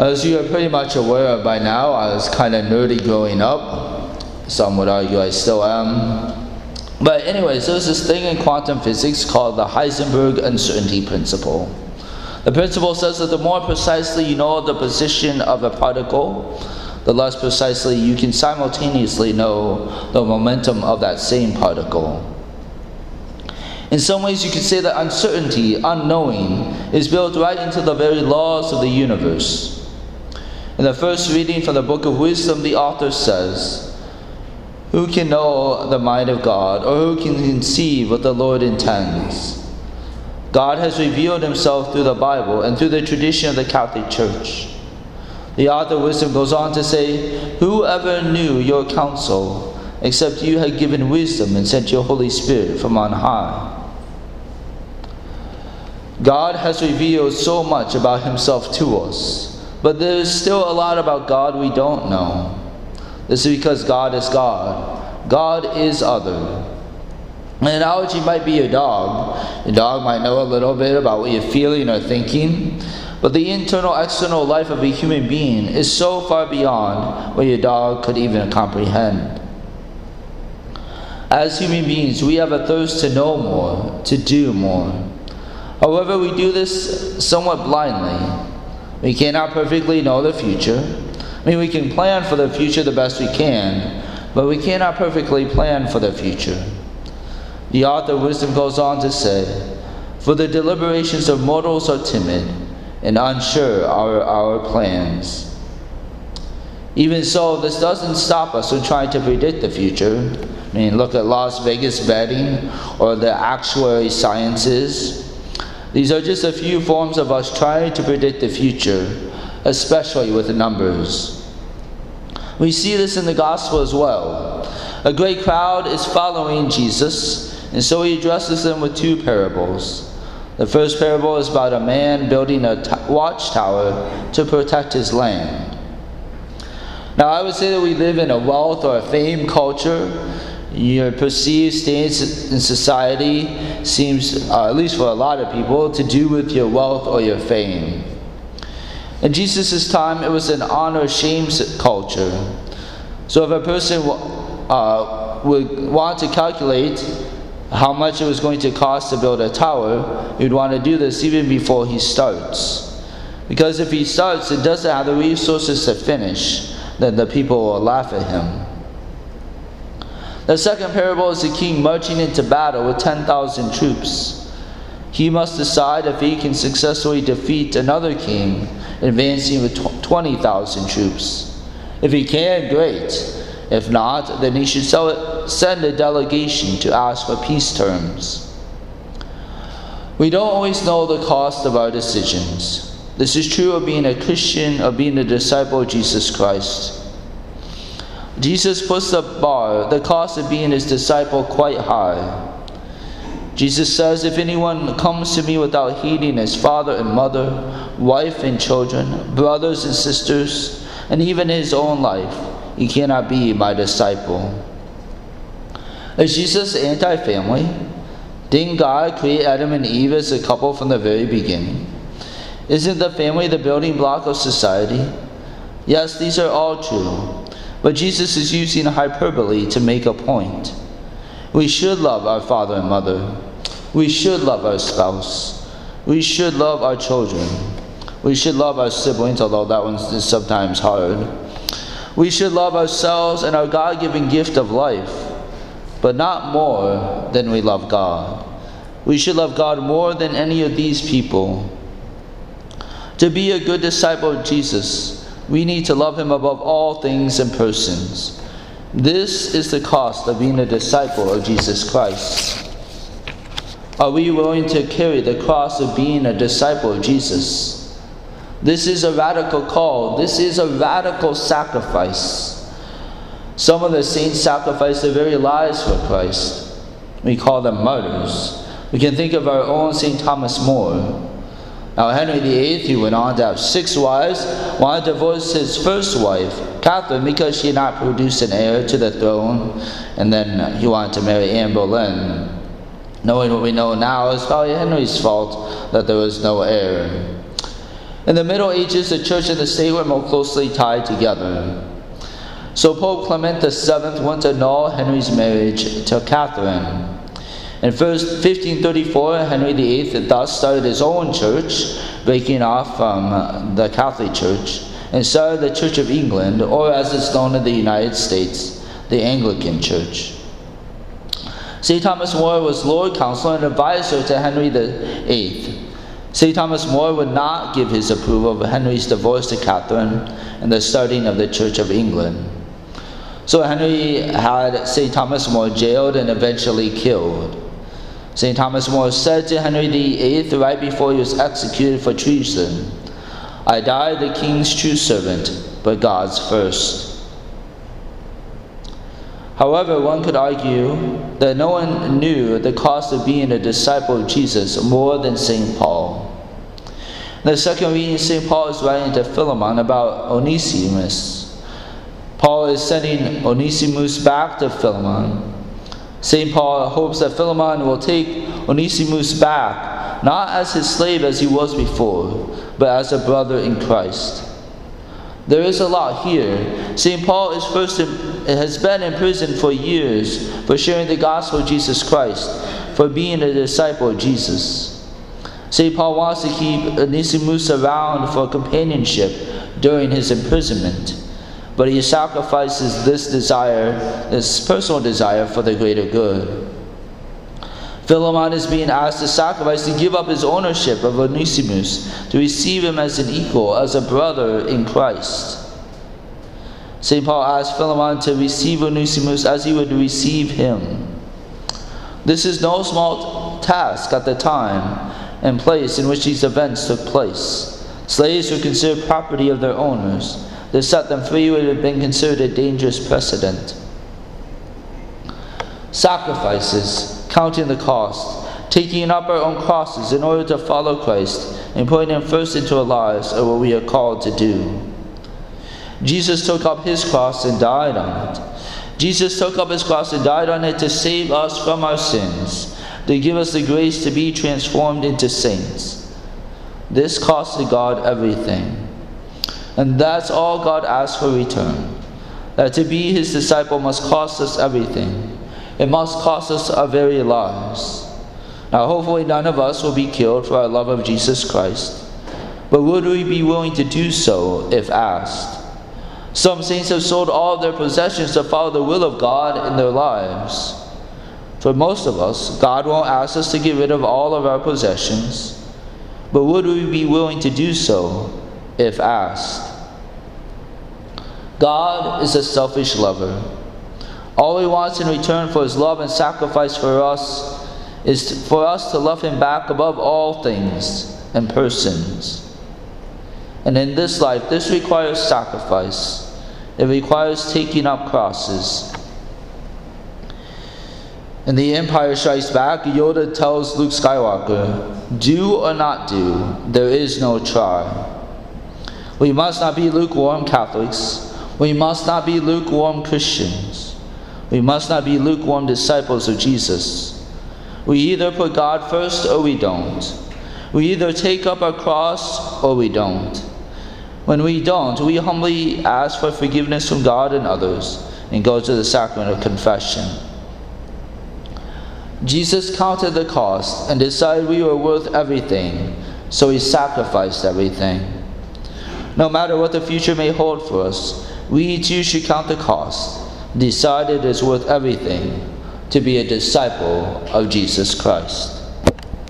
As you are pretty much aware of by now, I was kind of nerdy growing up. Some would argue I still am. But, anyways, there's this thing in quantum physics called the Heisenberg uncertainty principle. The principle says that the more precisely you know the position of a particle, the less precisely you can simultaneously know the momentum of that same particle. In some ways, you could say that uncertainty, unknowing, is built right into the very laws of the universe. In the first reading from the book of wisdom, the author says, Who can know the mind of God, or who can conceive what the Lord intends? God has revealed himself through the Bible and through the tradition of the Catholic Church. The author of wisdom goes on to say, Whoever knew your counsel, except you had given wisdom and sent your Holy Spirit from on high? God has revealed so much about himself to us, but there is still a lot about God we don't know. This is because God is God. God is other. An analogy might be a dog. A dog might know a little bit about what you're feeling or thinking, but the internal external life of a human being is so far beyond what your dog could even comprehend. As human beings, we have a thirst to know more, to do more. However, we do this somewhat blindly. We cannot perfectly know the future. I mean, we can plan for the future the best we can, but we cannot perfectly plan for the future. The author of wisdom goes on to say, For the deliberations of mortals are timid, and unsure are our plans. Even so, this doesn't stop us from trying to predict the future. I mean, look at Las Vegas betting or the actuary sciences. These are just a few forms of us trying to predict the future, especially with the numbers. We see this in the gospel as well. A great crowd is following Jesus, and so he addresses them with two parables. The first parable is about a man building a t- watchtower to protect his land. Now, I would say that we live in a wealth or a fame culture your perceived status in society seems, uh, at least for a lot of people, to do with your wealth or your fame. In Jesus' time, it was an honor shame culture. So if a person uh, would want to calculate how much it was going to cost to build a tower, he'd want to do this even before he starts. Because if he starts and doesn't have the resources to finish, then the people will laugh at him. The second parable is the king marching into battle with 10,000 troops. He must decide if he can successfully defeat another king advancing with 20,000 troops. If he can, great. If not, then he should send a delegation to ask for peace terms. We don't always know the cost of our decisions. This is true of being a Christian, of being a disciple of Jesus Christ. Jesus puts the bar, the cost of being his disciple, quite high. Jesus says, If anyone comes to me without heeding his father and mother, wife and children, brothers and sisters, and even his own life, he cannot be my disciple. Is Jesus anti family? Didn't God create Adam and Eve as a couple from the very beginning? Isn't the family the building block of society? Yes, these are all true. But Jesus is using hyperbole to make a point. We should love our father and mother. We should love our spouse. We should love our children. We should love our siblings, although that one is sometimes hard. We should love ourselves and our God given gift of life, but not more than we love God. We should love God more than any of these people. To be a good disciple of Jesus, we need to love him above all things and persons. This is the cost of being a disciple of Jesus Christ. Are we willing to carry the cross of being a disciple of Jesus? This is a radical call. This is a radical sacrifice. Some of the saints sacrificed their very lives for Christ. We call them martyrs. We can think of our own St. Thomas More. Now, Henry VIII, he went on to have six wives, wanted to divorce his first wife, Catherine, because she had not produced an heir to the throne, and then he wanted to marry Anne Boleyn. Knowing what we know now, it's probably Henry's fault that there was no heir. In the Middle Ages, the church and the state were more closely tied together. So Pope Clement VII went to annul Henry's marriage to Catherine. In 1534, Henry VIII thus started his own church, breaking off from uh, the Catholic Church, and started the Church of England, or as it's known in the United States, the Anglican Church. St. Thomas More was Lord Counselor and advisor to Henry VIII. St. Thomas More would not give his approval of Henry's divorce to Catherine and the starting of the Church of England. So Henry had St. Thomas More jailed and eventually killed. St. Thomas More said to Henry VIII right before he was executed for treason, I die the king's true servant, but God's first. However, one could argue that no one knew the cost of being a disciple of Jesus more than St. Paul. In the second reading, St. Paul is writing to Philemon about Onesimus. Paul is sending Onesimus back to Philemon. St. Paul hopes that Philemon will take Onesimus back, not as his slave as he was before, but as a brother in Christ. There is a lot here. St. Paul is first in, has been in prison for years for sharing the gospel of Jesus Christ, for being a disciple of Jesus. St. Paul wants to keep Onesimus around for companionship during his imprisonment, but he sacrifices this desire, this personal desire, for the greater good. Philemon is being asked to sacrifice, to give up his ownership of Onesimus, to receive him as an equal, as a brother in Christ. St. Paul asked Philemon to receive Onesimus as he would receive him. This is no small task at the time and place in which these events took place. Slaves were considered property of their owners. Set them free would have been considered a dangerous precedent. Sacrifices counting the cost, taking up our own crosses in order to follow Christ, and putting Him first into our lives are what we are called to do. Jesus took up His cross and died on it. Jesus took up His cross and died on it to save us from our sins, to give us the grace to be transformed into saints. This costed God everything. And that's all God asks for return. That to be His disciple must cost us everything it must cost us our very lives. Now, hopefully, none of us will be killed for our love of Jesus Christ. But would we be willing to do so if asked? Some saints have sold all their possessions to follow the will of God in their lives. For most of us, God won't ask us to get rid of all of our possessions. But would we be willing to do so if asked? God is a selfish lover. All he wants in return for his love and sacrifice for us is for us to love him back above all things and persons. And in this life, this requires sacrifice. It requires taking up crosses. In The Empire Strikes Back, Yoda tells Luke Skywalker, Do or not do, there is no try. We must not be lukewarm Catholics. We must not be lukewarm Christians. We must not be lukewarm disciples of Jesus. We either put God first or we don't. We either take up our cross or we don't. When we don't, we humbly ask for forgiveness from God and others and go to the sacrament of confession. Jesus counted the cost and decided we were worth everything, so he sacrificed everything. No matter what the future may hold for us, we too should count the cost decide it's worth everything to be a disciple of Jesus Christ.